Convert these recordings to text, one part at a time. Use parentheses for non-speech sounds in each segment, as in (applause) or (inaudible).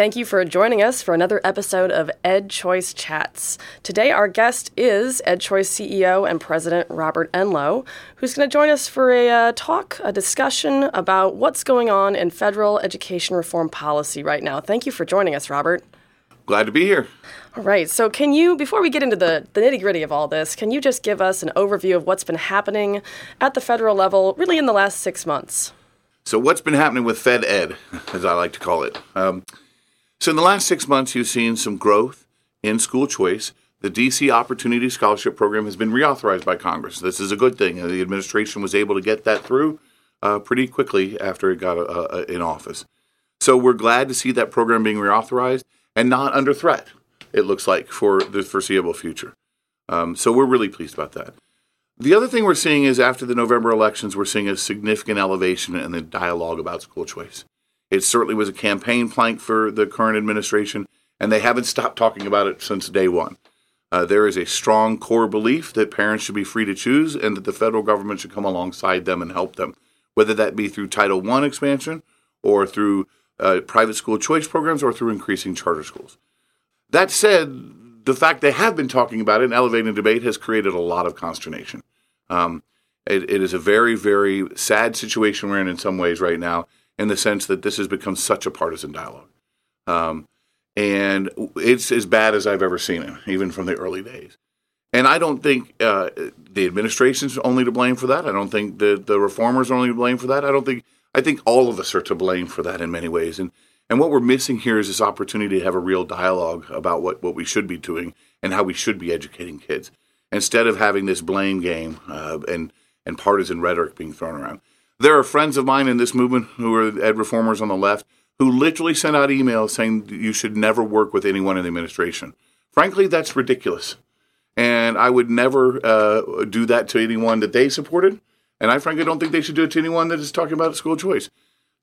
Thank you for joining us for another episode of Ed Choice Chats. Today, our guest is Ed Choice CEO and President Robert Enlow, who's going to join us for a uh, talk, a discussion about what's going on in federal education reform policy right now. Thank you for joining us, Robert. Glad to be here. All right. So, can you, before we get into the, the nitty gritty of all this, can you just give us an overview of what's been happening at the federal level really in the last six months? So, what's been happening with Fed Ed, (laughs) as I like to call it? Um, so, in the last six months, you've seen some growth in school choice. The DC Opportunity Scholarship Program has been reauthorized by Congress. This is a good thing. The administration was able to get that through uh, pretty quickly after it got uh, uh, in office. So, we're glad to see that program being reauthorized and not under threat, it looks like, for the foreseeable future. Um, so, we're really pleased about that. The other thing we're seeing is after the November elections, we're seeing a significant elevation in the dialogue about school choice. It certainly was a campaign plank for the current administration, and they haven't stopped talking about it since day one. Uh, there is a strong core belief that parents should be free to choose and that the federal government should come alongside them and help them, whether that be through Title I expansion or through uh, private school choice programs or through increasing charter schools. That said, the fact they have been talking about it and elevating debate has created a lot of consternation. Um, it, it is a very, very sad situation we're in in some ways right now, in the sense that this has become such a partisan dialogue. Um, and it's as bad as I've ever seen it, even from the early days. And I don't think uh, the administration's only to blame for that. I don't think the, the reformers are only to blame for that. I don't think I think all of us are to blame for that in many ways. And and what we're missing here is this opportunity to have a real dialogue about what, what we should be doing and how we should be educating kids instead of having this blame game uh, and and partisan rhetoric being thrown around. There are friends of mine in this movement who are ed reformers on the left who literally sent out emails saying you should never work with anyone in the administration. Frankly, that's ridiculous. And I would never uh, do that to anyone that they supported. And I frankly don't think they should do it to anyone that is talking about school choice.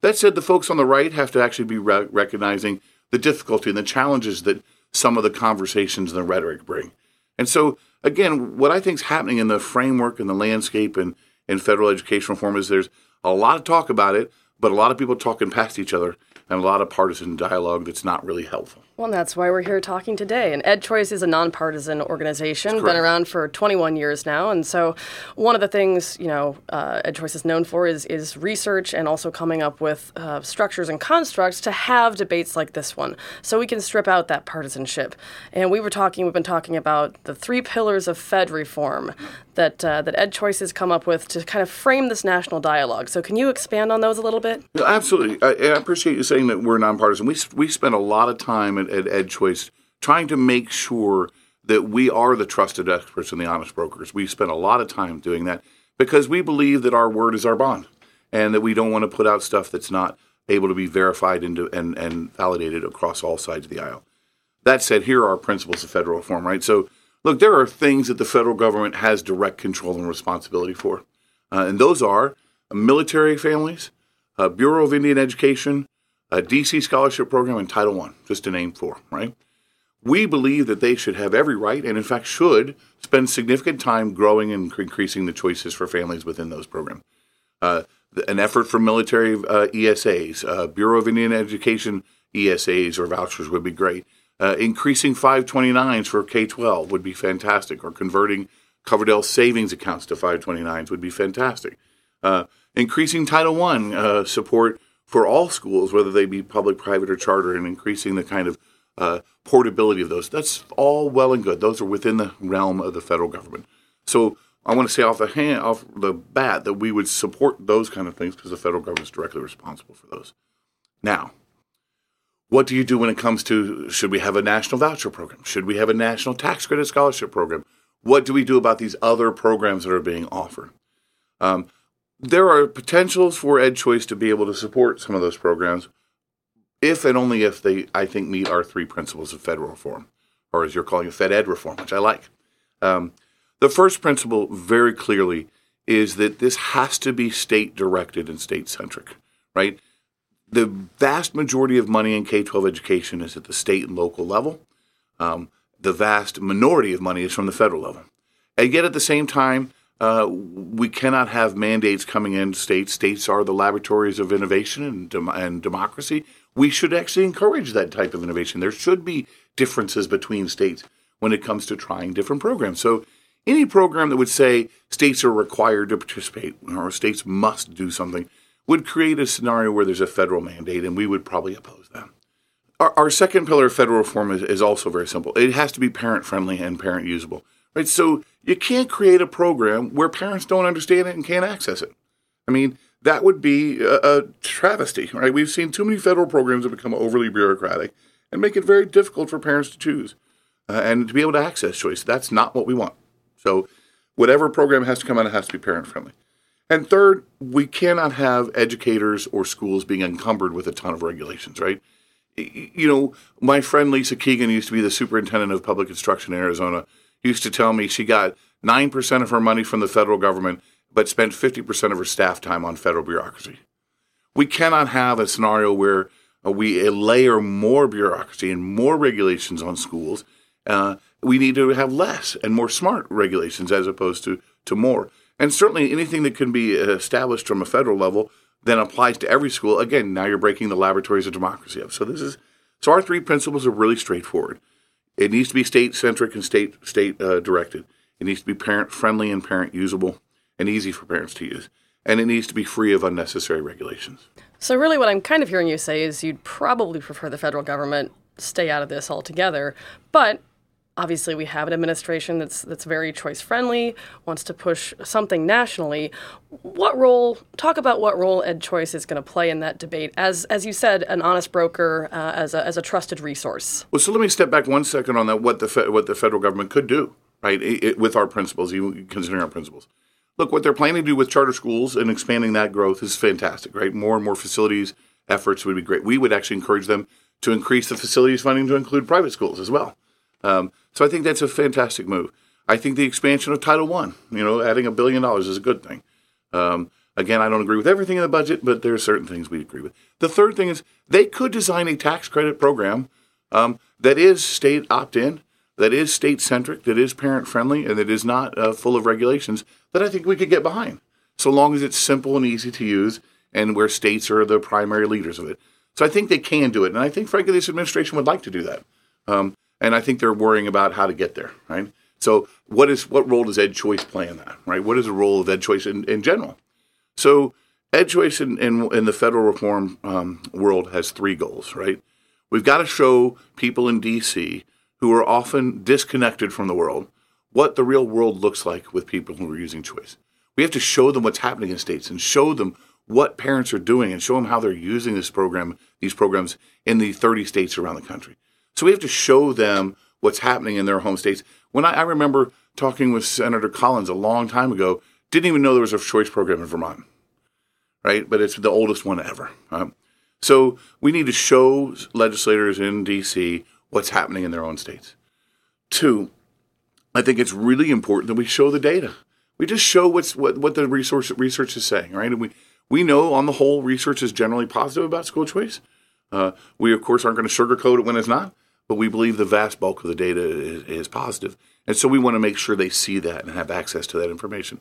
That said, the folks on the right have to actually be re- recognizing the difficulty and the challenges that some of the conversations and the rhetoric bring. And so again, what I think is happening in the framework and the landscape and in federal education reform is there's a lot of talk about it, but a lot of people talking past each other and a lot of partisan dialogue that's not really helpful. Well, that's why we're here talking today. And Ed Choice is a nonpartisan organization, been around for 21 years now. And so, one of the things you know uh, Ed Choice is known for is is research and also coming up with uh, structures and constructs to have debates like this one, so we can strip out that partisanship. And we were talking, we've been talking about the three pillars of Fed reform that uh, that Ed Choice has come up with to kind of frame this national dialogue. So, can you expand on those a little bit? Absolutely. I, I appreciate you saying that we're nonpartisan. We we spend a lot of time at, Ed Choice trying to make sure that we are the trusted experts and the honest brokers. We spend a lot of time doing that because we believe that our word is our bond and that we don't want to put out stuff that's not able to be verified and, and, and validated across all sides of the aisle. That said, here are our principles of federal reform, right? So, look, there are things that the federal government has direct control and responsibility for. Uh, and those are military families, uh, Bureau of Indian Education, a DC scholarship program, and Title I, just to name four, right? We believe that they should have every right, and in fact should, spend significant time growing and increasing the choices for families within those programs. Uh, an effort for military uh, ESAs, uh, Bureau of Indian Education ESAs or vouchers would be great. Uh, increasing 529s for K 12 would be fantastic, or converting Coverdell savings accounts to 529s would be fantastic. Uh, increasing Title I uh, support for all schools, whether they be public, private, or charter, and increasing the kind of uh, portability of those. That's all well and good. Those are within the realm of the federal government. So I want to say off the hand, off the bat, that we would support those kind of things because the federal government is directly responsible for those. Now, what do you do when it comes to should we have a national voucher program? Should we have a national tax credit scholarship program? What do we do about these other programs that are being offered? Um, there are potentials for EdChoice to be able to support some of those programs if and only if they, I think, meet our three principles of federal reform, or as you're calling it, Fed Ed reform, which I like. Um, the first principle, very clearly, is that this has to be state directed and state centric, right? The vast majority of money in K 12 education is at the state and local level. Um, the vast minority of money is from the federal level. And yet, at the same time, uh, we cannot have mandates coming in states. States are the laboratories of innovation and, dem- and democracy. we should actually encourage that type of innovation. There should be differences between states when it comes to trying different programs. So, any program that would say states are required to participate or states must do something would create a scenario where there's a federal mandate, and we would probably oppose that. Our, our second pillar of federal reform is, is also very simple. It has to be parent friendly and parent usable. Right? So you can't create a program where parents don't understand it and can't access it. I mean, that would be a, a travesty, right? We've seen too many federal programs that become overly bureaucratic and make it very difficult for parents to choose uh, and to be able to access choice. That's not what we want. So, whatever program has to come out, it has to be parent friendly. And third, we cannot have educators or schools being encumbered with a ton of regulations, right? You know, my friend Lisa Keegan used to be the superintendent of public instruction in Arizona, used to tell me she got 9% of her money from the federal government, but spent 50% of her staff time on federal bureaucracy. We cannot have a scenario where uh, we layer more bureaucracy and more regulations on schools. Uh, we need to have less and more smart regulations as opposed to, to more. And certainly anything that can be established from a federal level then applies to every school. Again, now you're breaking the laboratories of democracy up. So this is so our three principles are really straightforward. It needs to be state centric and state state uh, directed. It needs to be parent friendly and parent usable and easy for parents to use. And it needs to be free of unnecessary regulations. So really what I'm kind of hearing you say is you'd probably prefer the federal government stay out of this altogether, but obviously we have an administration that's that's very choice friendly, wants to push something nationally. What role? Talk about what role Ed Choice is going to play in that debate, as as you said, an honest broker, uh, as a as a trusted resource. Well, so let me step back one second on that. What the fe- what the federal government could do, right, it, it, with our principles, even considering our principles. Look, what they're planning to do with charter schools and expanding that growth is fantastic, right? More and more facilities efforts would be great. We would actually encourage them to increase the facilities funding to include private schools as well. Um, so I think that's a fantastic move. I think the expansion of Title One, you know, adding a billion dollars is a good thing. Um, again, I don't agree with everything in the budget, but there are certain things we agree with. The third thing is they could design a tax credit program um, that is state opt-in, that is state centric, that is parent friendly, and that is not uh, full of regulations. That I think we could get behind, so long as it's simple and easy to use, and where states are the primary leaders of it. So I think they can do it, and I think frankly this administration would like to do that. Um, and I think they're worrying about how to get there, right? So, what is what role does Ed Choice play in that, right? What is the role of Ed Choice in, in general? So, Ed Choice in, in, in the federal reform um, world has three goals, right? We've got to show people in D.C. who are often disconnected from the world what the real world looks like with people who are using choice. We have to show them what's happening in states and show them what parents are doing and show them how they're using this program, these programs in the 30 states around the country. So we have to show them what's happening in their home states. When I, I remember talking with Senator Collins a long time ago, didn't even know there was a choice program in Vermont, right? But it's the oldest one ever. Um, so we need to show legislators in D.C. what's happening in their own states. Two, I think it's really important that we show the data. We just show what's what, what the resource research is saying, right? And we we know on the whole research is generally positive about school choice. Uh, we of course aren't going to sugarcoat it when it's not but we believe the vast bulk of the data is, is positive. And so we want to make sure they see that and have access to that information.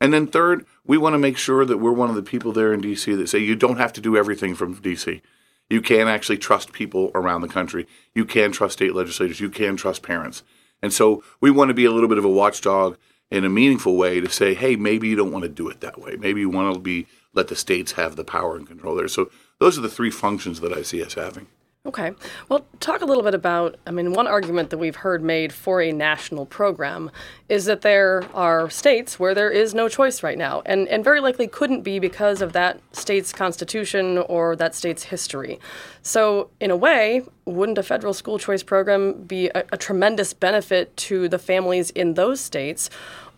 And then third, we want to make sure that we're one of the people there in DC that say you don't have to do everything from DC. You can actually trust people around the country. You can trust state legislators. You can trust parents. And so we want to be a little bit of a watchdog in a meaningful way to say, hey, maybe you don't want to do it that way. Maybe you want to be let the states have the power and control there. So those are the three functions that I see us having. Okay. Well, talk a little bit about. I mean, one argument that we've heard made for a national program is that there are states where there is no choice right now, and, and very likely couldn't be because of that state's constitution or that state's history. So, in a way, wouldn't a federal school choice program be a, a tremendous benefit to the families in those states?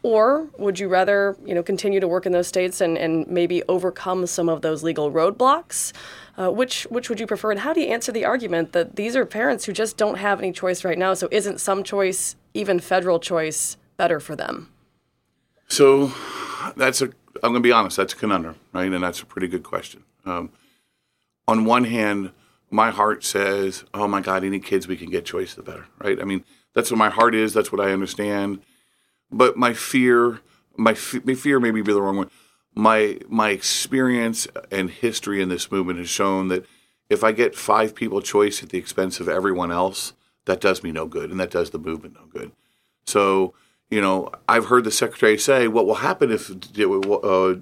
Or would you rather, you know, continue to work in those states and, and maybe overcome some of those legal roadblocks? Uh, which which would you prefer, and how do you answer the argument that these are parents who just don't have any choice right now? So isn't some choice, even federal choice, better for them? So that's a. I'm going to be honest. That's a conundrum, right? And that's a pretty good question. Um, on one hand, my heart says, "Oh my God, any kids we can get choice, the better." Right? I mean, that's what my heart is. That's what I understand. But my fear, my, f- my fear, maybe be the wrong one my my experience and history in this movement has shown that if I get five people choice at the expense of everyone else, that does me no good, and that does the movement no good. So, you know, I've heard the secretary say, "What will happen if uh,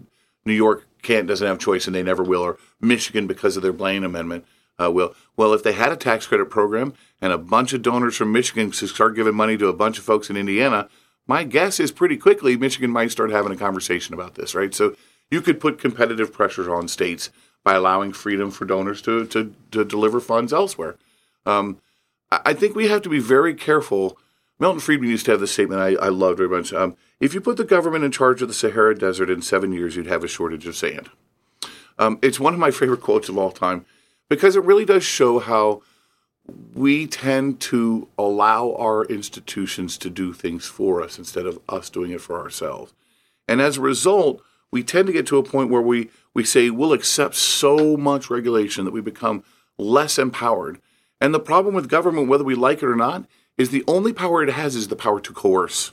New York can't doesn't have choice and they never will, or Michigan because of their Blaine amendment uh, will?" Well, if they had a tax credit program and a bunch of donors from Michigan start giving money to a bunch of folks in Indiana, my guess is pretty quickly Michigan might start having a conversation about this, right? So you could put competitive pressures on states by allowing freedom for donors to to, to deliver funds elsewhere. Um, I think we have to be very careful. Milton Friedman used to have this statement I, I loved very much. Um, if you put the government in charge of the Sahara Desert in seven years, you'd have a shortage of sand. Um, it's one of my favorite quotes of all time because it really does show how we tend to allow our institutions to do things for us instead of us doing it for ourselves. And as a result, we tend to get to a point where we, we say we'll accept so much regulation that we become less empowered. And the problem with government, whether we like it or not, is the only power it has is the power to coerce.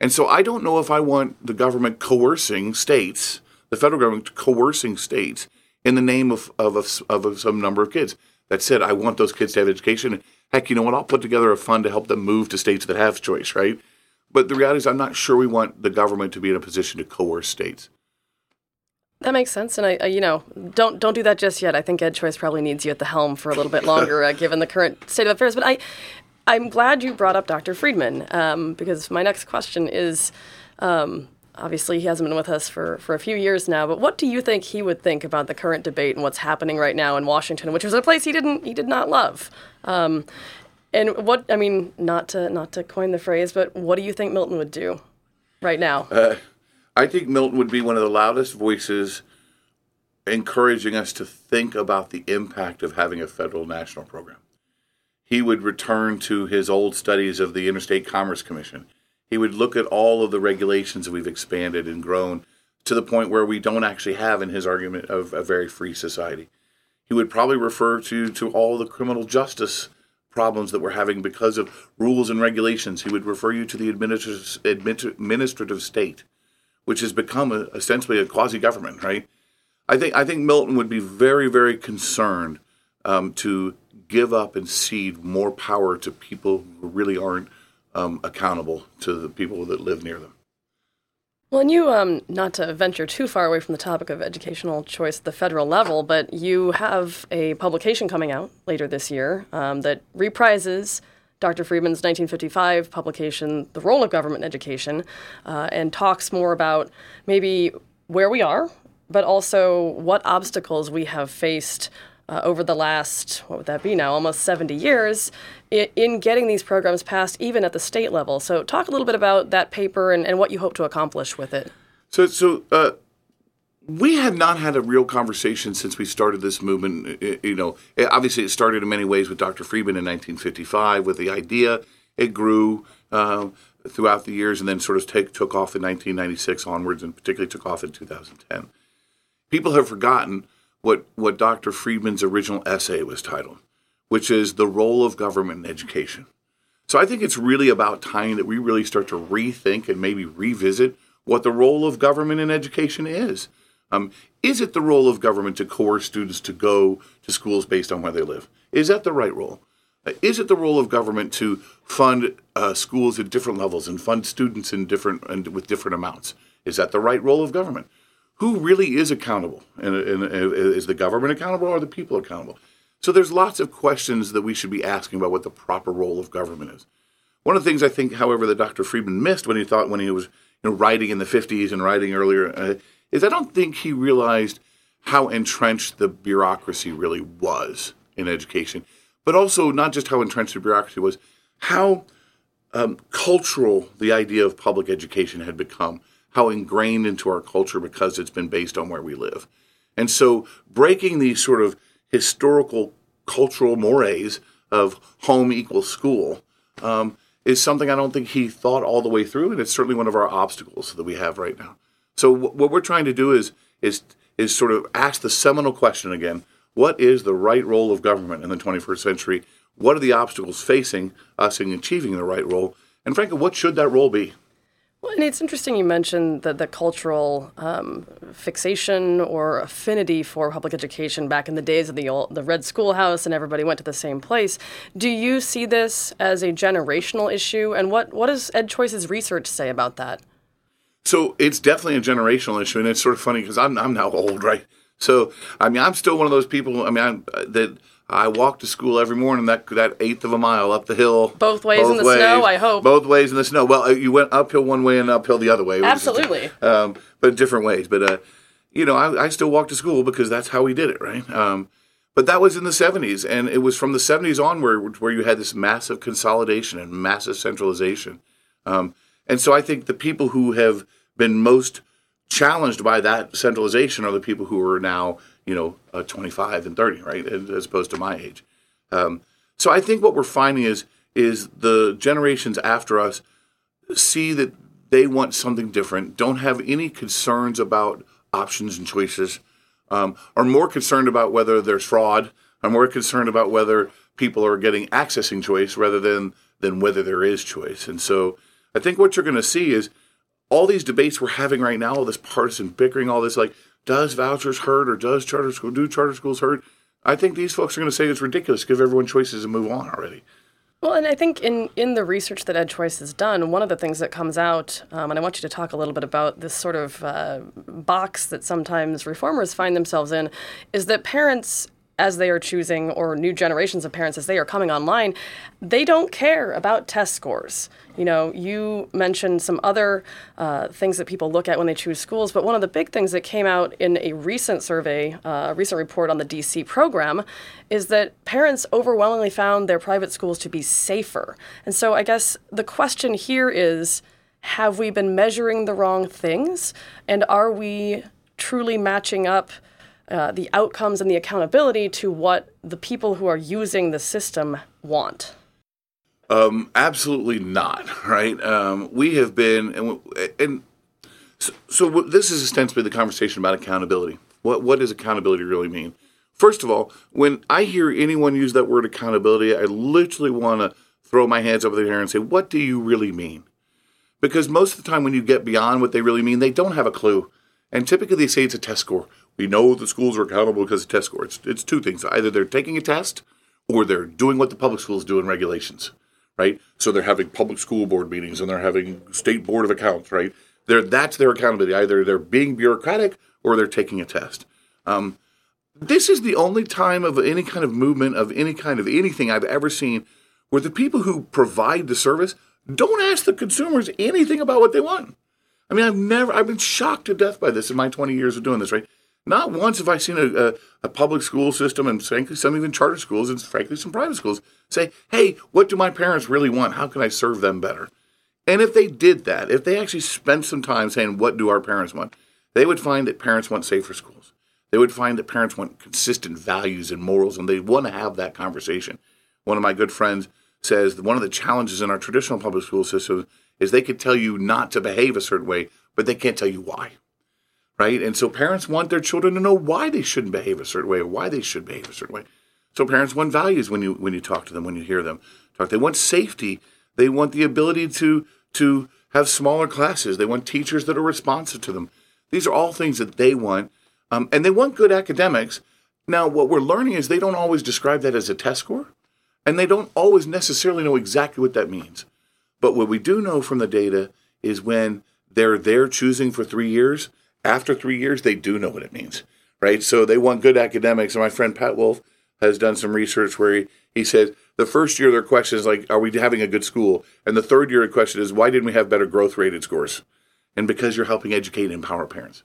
And so I don't know if I want the government coercing states, the federal government coercing states in the name of, of, of, of some number of kids. That said, I want those kids to have education. Heck, you know what? I'll put together a fund to help them move to states that have choice, right? But the reality is, I'm not sure we want the government to be in a position to coerce states. That makes sense, and I, I, you know, don't don't do that just yet. I think Ed Choice probably needs you at the helm for a little bit (laughs) longer, uh, given the current state of affairs. But I, I'm glad you brought up Dr. Friedman um, because my next question is, um, obviously he hasn't been with us for for a few years now. But what do you think he would think about the current debate and what's happening right now in Washington, which was a place he didn't he did not love? Um, and what I mean, not to not to coin the phrase, but what do you think Milton would do right now? Uh, I think Milton would be one of the loudest voices encouraging us to think about the impact of having a federal national program. He would return to his old studies of the Interstate Commerce Commission. He would look at all of the regulations that we've expanded and grown to the point where we don't actually have, in his argument, of a very free society. He would probably refer to, to all the criminal justice problems that we're having because of rules and regulations. He would refer you to the administrative, administrative state which has become a, essentially a quasi government, right? I think I think Milton would be very very concerned um, to give up and cede more power to people who really aren't um, accountable to the people that live near them. Well, and you, um, not to venture too far away from the topic of educational choice at the federal level, but you have a publication coming out later this year um, that reprises Dr. Friedman's 1955 publication, The Role of Government in Education, uh, and talks more about maybe where we are, but also what obstacles we have faced uh, over the last, what would that be now, almost 70 years in, in, getting these programs passed, even at the state level. So, talk a little bit about that paper and, and what you hope to accomplish with it. So, so uh, we have not had a real conversation since we started this movement. You know, obviously it started in many ways with Dr. Friedman in 1955 with the idea. It grew uh, throughout the years and then sort of take, took off in 1996 onwards and particularly took off in 2010. People have forgotten what, what Dr. Friedman's original essay was titled, which is The Role of Government in Education. So I think it's really about time that we really start to rethink and maybe revisit what the role of government in education is. Um, is it the role of government to coerce students to go to schools based on where they live? Is that the right role? Uh, is it the role of government to fund uh, schools at different levels and fund students in different and with different amounts? Is that the right role of government? Who really is accountable? And, and, and is the government accountable or are the people accountable? So there's lots of questions that we should be asking about what the proper role of government is. One of the things I think, however, that Dr. Friedman missed when he thought when he was you know, writing in the 50s and writing earlier uh, is I don't think he realized how entrenched the bureaucracy really was in education, but also not just how entrenched the bureaucracy was, how um, cultural the idea of public education had become, how ingrained into our culture because it's been based on where we live. And so breaking these sort of historical cultural mores of home equals school um, is something I don't think he thought all the way through, and it's certainly one of our obstacles that we have right now. So what we're trying to do is is is sort of ask the seminal question again: What is the right role of government in the 21st century? What are the obstacles facing us in achieving the right role? And frankly, what should that role be? Well, and it's interesting you mentioned the, the cultural um, fixation or affinity for public education back in the days of the old, the red schoolhouse and everybody went to the same place. Do you see this as a generational issue? And what, what does EdChoice's research say about that? So it's definitely a generational issue, and it's sort of funny because I'm I'm now old, right? So I mean, I'm still one of those people. I mean, I'm, that I walk to school every morning that that eighth of a mile up the hill. Both ways both in the ways, snow, I hope. Both ways in the snow. Well, uh, you went uphill one way and uphill the other way. Absolutely. um, but different ways. But uh, you know, I, I, still walk to school because that's how we did it, right? Um, but that was in the 70s, and it was from the 70s onward where you had this massive consolidation and massive centralization. Um, and so I think the people who have been most challenged by that centralization are the people who are now you know, uh, 25 and 30, right, as opposed to my age. Um, so I think what we're finding is is the generations after us see that they want something different, don't have any concerns about options and choices, um, are more concerned about whether there's fraud, are more concerned about whether people are getting accessing choice rather than than whether there is choice. And so I think what you're going to see is all these debates we're having right now, all this partisan bickering, all this like does vouchers hurt or does charter school do charter schools hurt? I think these folks are going to say it's ridiculous. Give everyone choices and move on already. Well, and I think in, in the research that EdChoice has done, one of the things that comes out, um, and I want you to talk a little bit about this sort of uh, box that sometimes reformers find themselves in, is that parents as they are choosing, or new generations of parents as they are coming online, they don't care about test scores. You know, you mentioned some other uh, things that people look at when they choose schools, but one of the big things that came out in a recent survey, uh, a recent report on the DC program, is that parents overwhelmingly found their private schools to be safer. And so I guess the question here is have we been measuring the wrong things? And are we truly matching up? Uh, the outcomes and the accountability to what the people who are using the system want? Um, absolutely not. (laughs) Right? Um, we have been, and, and so, so, this is ostensibly the conversation about accountability. What what does accountability really mean? First of all, when I hear anyone use that word accountability, I literally want to throw my hands up in the air and say, "What do you really mean?" Because most of the time, when you get beyond what they really mean, they don't have a clue. And typically, they say it's a test score. We know the schools are accountable because of test scores. It's, two things. Either they're taking a test or they're doing what the public schools do in regulations, right? So they're having public school board meetings and they're having state board of accounts, right? They're, that's their accountability. Either they're being bureaucratic or they're taking a test. Um, this is the only time of any kind of movement of any kind of anything I've ever seen where the people who provide the service don't ask the consumers anything about what they want. I mean, I've never, I've been shocked to death by this in my 20 years of doing this, right? Not once have I seen a, a, a, public school system, and frankly, some even charter schools, and frankly, some private schools, say, hey, what do my parents really want? How can I serve them better? And if they did that, if they actually spent some time saying, what do our parents want? They would find that parents want safer schools. They would find that parents want consistent values and morals, and they want to have that conversation. One of my good friends says that one of the challenges in our traditional public school system is they could tell you not to behave a certain way, but they can't tell you why right? And so parents want their children to know why they shouldn't behave a certain way or why they should behave a certain way. So parents want values when you when you talk to them, when you hear them talk. They want safety. They want the ability to to have smaller classes. They want teachers that are responsive to them. These are all things that they want, um, and they want good academics. Now, what we're learning is they don't always describe that as a test score, and they don't always necessarily know exactly what that means. But what we do know from the data is when they're there choosing for three years, after three years, they do know what it means, right? So they want good academics. And my friend Pat Wolf has done some research where he, he says the first year their question is like, are we having a good school? And the third year the question is, why didn't we have better growth rated scores? And because you're helping educate and empower parents.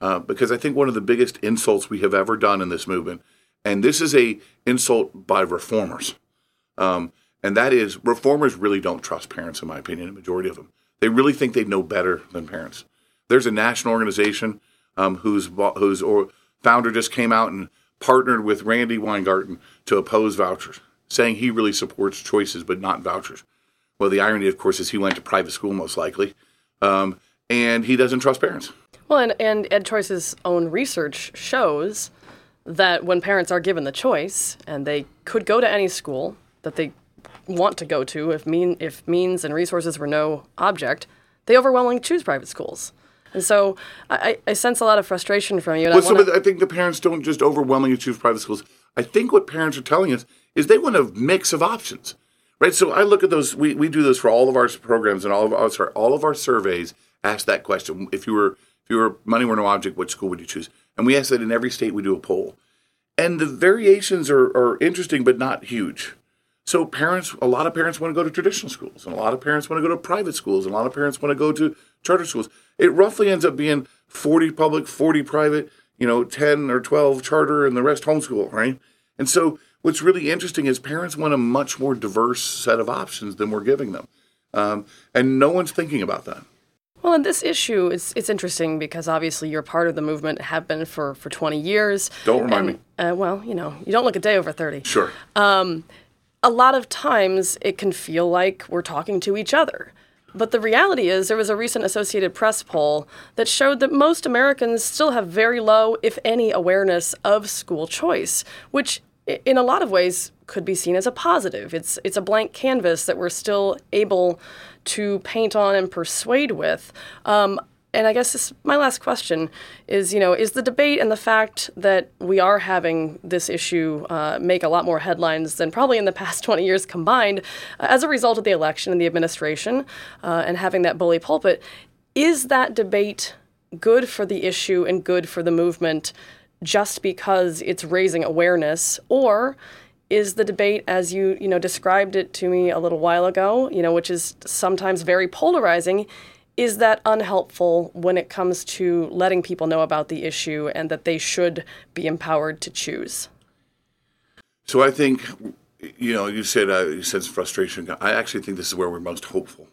Uh, because I think one of the biggest insults we have ever done in this movement, and this is a insult by reformers, um, and that is reformers really don't trust parents, in my opinion, a majority of them. They really think they know better than parents. There's a national organization um, whose whose or founder just came out and partnered with Randi Weingarten to oppose vouchers, saying he really supports choices but not vouchers. Well, the irony, of course, is he went to private school most likely, um, and he doesn't trust parents. Well, and, and EdChoice's own research shows that when parents are given the choice and they could go to any school that they want to go to if mean if means and resources were no object, they overwhelmingly choose private schools. And so I, I sense a lot of frustration from you. well, I, wanna... so I think the parents don't just overwhelmingly choose private schools. I think what parents are telling us is they want a mix of options, right? So I look at those. We, we do this for all of our programs and all of our sorry, all of our surveys. Ask that question: If you were if you were money were no object, which school would you choose? And we ask that in every state. We do a poll, and the variations are, are interesting, but not huge. So parents, a lot of parents want to go to traditional schools, and a lot of parents want to go to private schools, and a lot of parents want to go to charter schools. It roughly ends up being 40 public, 40 private, you know, 10 or 12 charter, and the rest homeschool, right? And so what's really interesting is parents want a much more diverse set of options than we're giving them. Um, and no one's thinking about that. Well, in this issue, it's it's interesting because obviously you're part of the movement, have been for, for 20 years. Don't remind and, me. Uh, well, you know, you don't look a day over 30. Sure. Um, a lot of times it can feel like we're talking to each other. But the reality is, there was a recent Associated Press poll that showed that most Americans still have very low, if any, awareness of school choice, which in a lot of ways could be seen as a positive. It's it's a blank canvas that we're still able to paint on and persuade with. Um, and I guess this, my last question is, you know, is the debate and the fact that we are having this issue uh, make a lot more headlines than probably in the (laughs) past 20 years combined uh, as a result of the election and the administration uh, and having that bully pulpit, is that debate good for the issue and good for the movement just because it's raising awareness, or is the debate as you you know described it to me a little while ago, you know, which is sometimes very polarizing? Is that unhelpful when it comes to letting people know about the issue and that they should be empowered to choose? So I think, you know, you said uh, you said frustration. I actually think this is where we're most hopeful.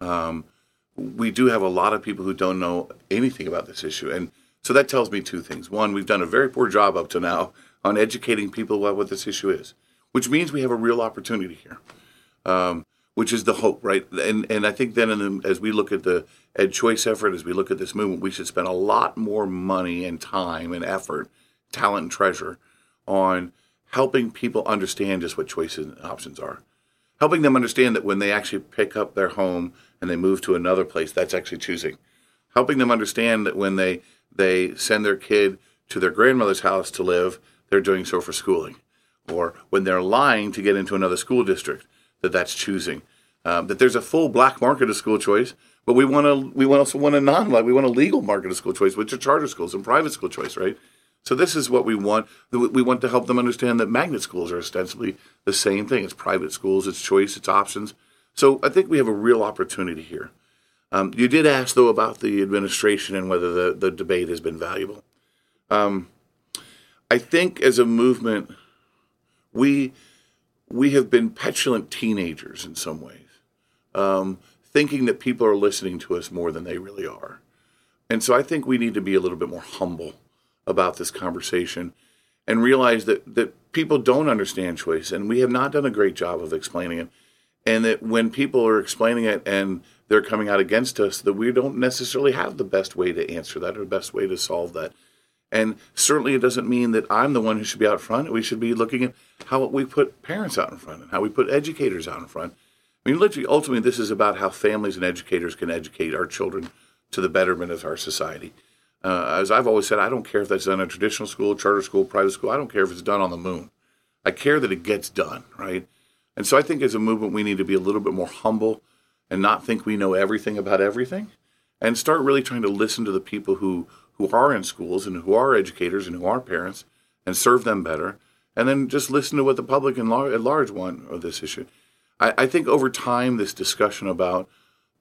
Um, we do have a lot of people who don't know anything about this issue, and so that tells me two things. One, we've done a very poor job up to now on educating people about what this issue is, which means we have a real opportunity here. Um, which is the hope, right? And and I think then the, as we look at the Ed Choice effort, as we look at this movement, we should spend a lot more money and time and effort, talent and treasure on helping people understand just what choices and options are. Helping them understand that when they actually pick up their home and they move to another place, that's actually choosing. Helping them understand that when they they send their kid to their grandmother's house to live, they're doing so for schooling. Or when they're lying to get into another school district, that that's choosing. Um, that there's a full black market of school choice, but we want to we want also want a non we want a legal market of school choice, which are charter schools and private school choice, right? So this is what we want. We want to help them understand that magnet schools are ostensibly the same thing. It's private schools, it's choice, it's options. So I think we have a real opportunity here. Um, you did ask though about the administration and whether the, the debate has been valuable. Um, I think as a movement, we we have been petulant teenagers in some ways, um, thinking that people are listening to us more than they really are. And so I think we need to be a little bit more humble about this conversation and realize that, that people don't understand choice and we have not done a great job of explaining it. And that when people are explaining it and they're coming out against us, that we don't necessarily have the best way to answer that or the best way to solve that. And certainly it doesn't mean that I'm the one who should be out front. We should be looking at how we put parents out in front and how we put educators out in front. I mean, literally, ultimately, this is about how families and educators can educate our children to the betterment of our society. Uh, as I've always said, I don't care if that's done in traditional school, charter school, private school. I don't care if it's done on the moon. I care that it gets done, right? And so I think as a movement, we need to be a little bit more humble and not think we know everything about everything and start really trying to listen to the people who who are in schools and who are educators and who are parents and serve them better, and then just listen to what the public at large want of this issue. I, I think over time, this discussion about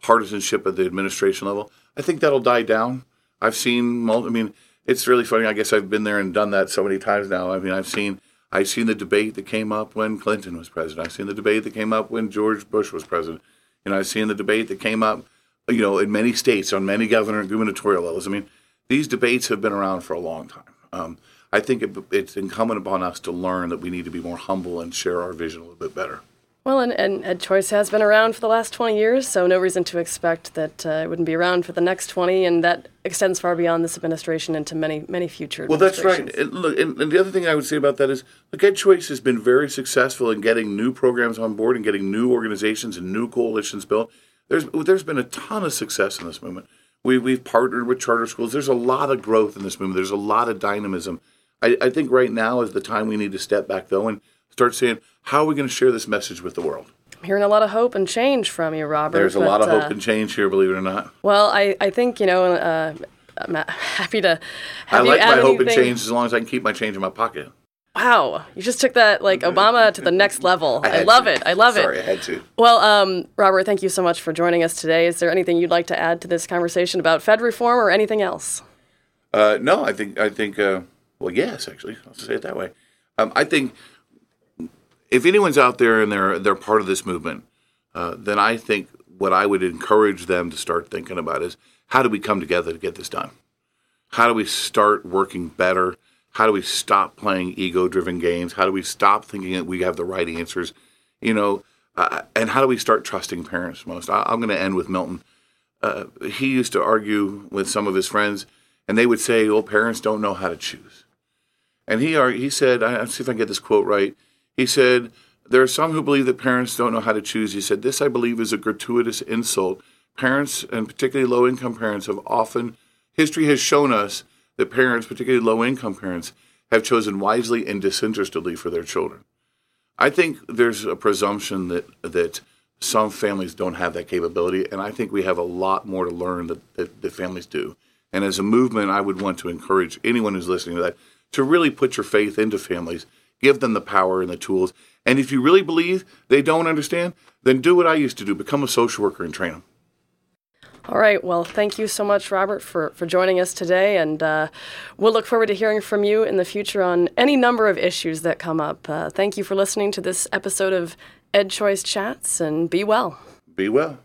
partisanship at the administration level, I think that'll die down. I've seen, I mean, it's really funny. I guess I've been there and done that so many times now. I mean, I've seen, I've seen the debate that came up when Clinton was president. I've seen the debate that came up when George Bush was president. You know, I've seen the debate that came up, you know, in many states on many governor gubernatorial levels. I mean, these debates have been around for a long time. Um, I think it, it's incumbent upon us to learn that we need to be more humble and share our vision a little bit better. Well, and, and Ed Choice has been around for the last 20 years, so no reason to expect that uh, it wouldn't be around for the next 20, and that extends far beyond this administration into many, many future Well, that's right. And look, and, and, the other thing I would say about that is, look, Ed Choice has been very successful in getting new programs on board and getting new organizations and new coalitions built. There's there's been a ton of success in this movement. We we've partnered with charter schools. There's a lot of growth in this movement. There's a lot of dynamism. I, I think right now is the time we need to step back though and start saying how are we going to share this message with the world. I'm hearing a lot of hope and change from you, Robert. There's a but, lot of hope uh, and change here, believe it or not. Well, I, I think you know. Uh, I'm (laughs) happy to. Have I like my hope and change as long as I can keep my change in my pocket. Wow, you just took that like Obama to the next level. I, had love to. it. I love Sorry, it. Sorry, I had to. Well, um, Robert, thank you so much for joining us today. Is there anything you'd like to add to this conversation about Fed reform or anything else? Uh, no, I think I think uh, well, yes, actually, I'll say it that way. Um, I think if anyone's out there and they're they're part of this movement, uh, then I think what I would encourage them to start thinking about is how do we come together to get this done? How do we start working better? How do we stop playing ego-driven games? How do we stop thinking that we have the right answers? You know, uh, and how do we start trusting parents most? I, I'm going to end with Milton. Uh, he used to argue with some of his friends, and they would say, "Well, parents don't know how to choose." And he ar- he said, I, I'll see if I can get this quote right. He said, "There are some who believe that parents don't know how to choose." He said, "This, I believe, is a gratuitous insult. Parents, and particularly low-income parents, have often history has shown us that parents, particularly low-income parents, have chosen wisely and disinterestedly for their children." I think there's a presumption that that some families don't have that capability, and I think we have a lot more to learn that, that, that families do. And as a movement, I would want to encourage anyone who's listening to that to really put your faith into families, give them the power and the tools. And if you really believe they don't understand, then do what I used to do: become a social worker and train them. All right. Well, thank you so much, Robert, for, for joining us today. And uh, we'll look forward to hearing from you in the future on any number of issues that come up. Uh, thank you for listening to this episode of Ed Choice Chats, and be well. Be well.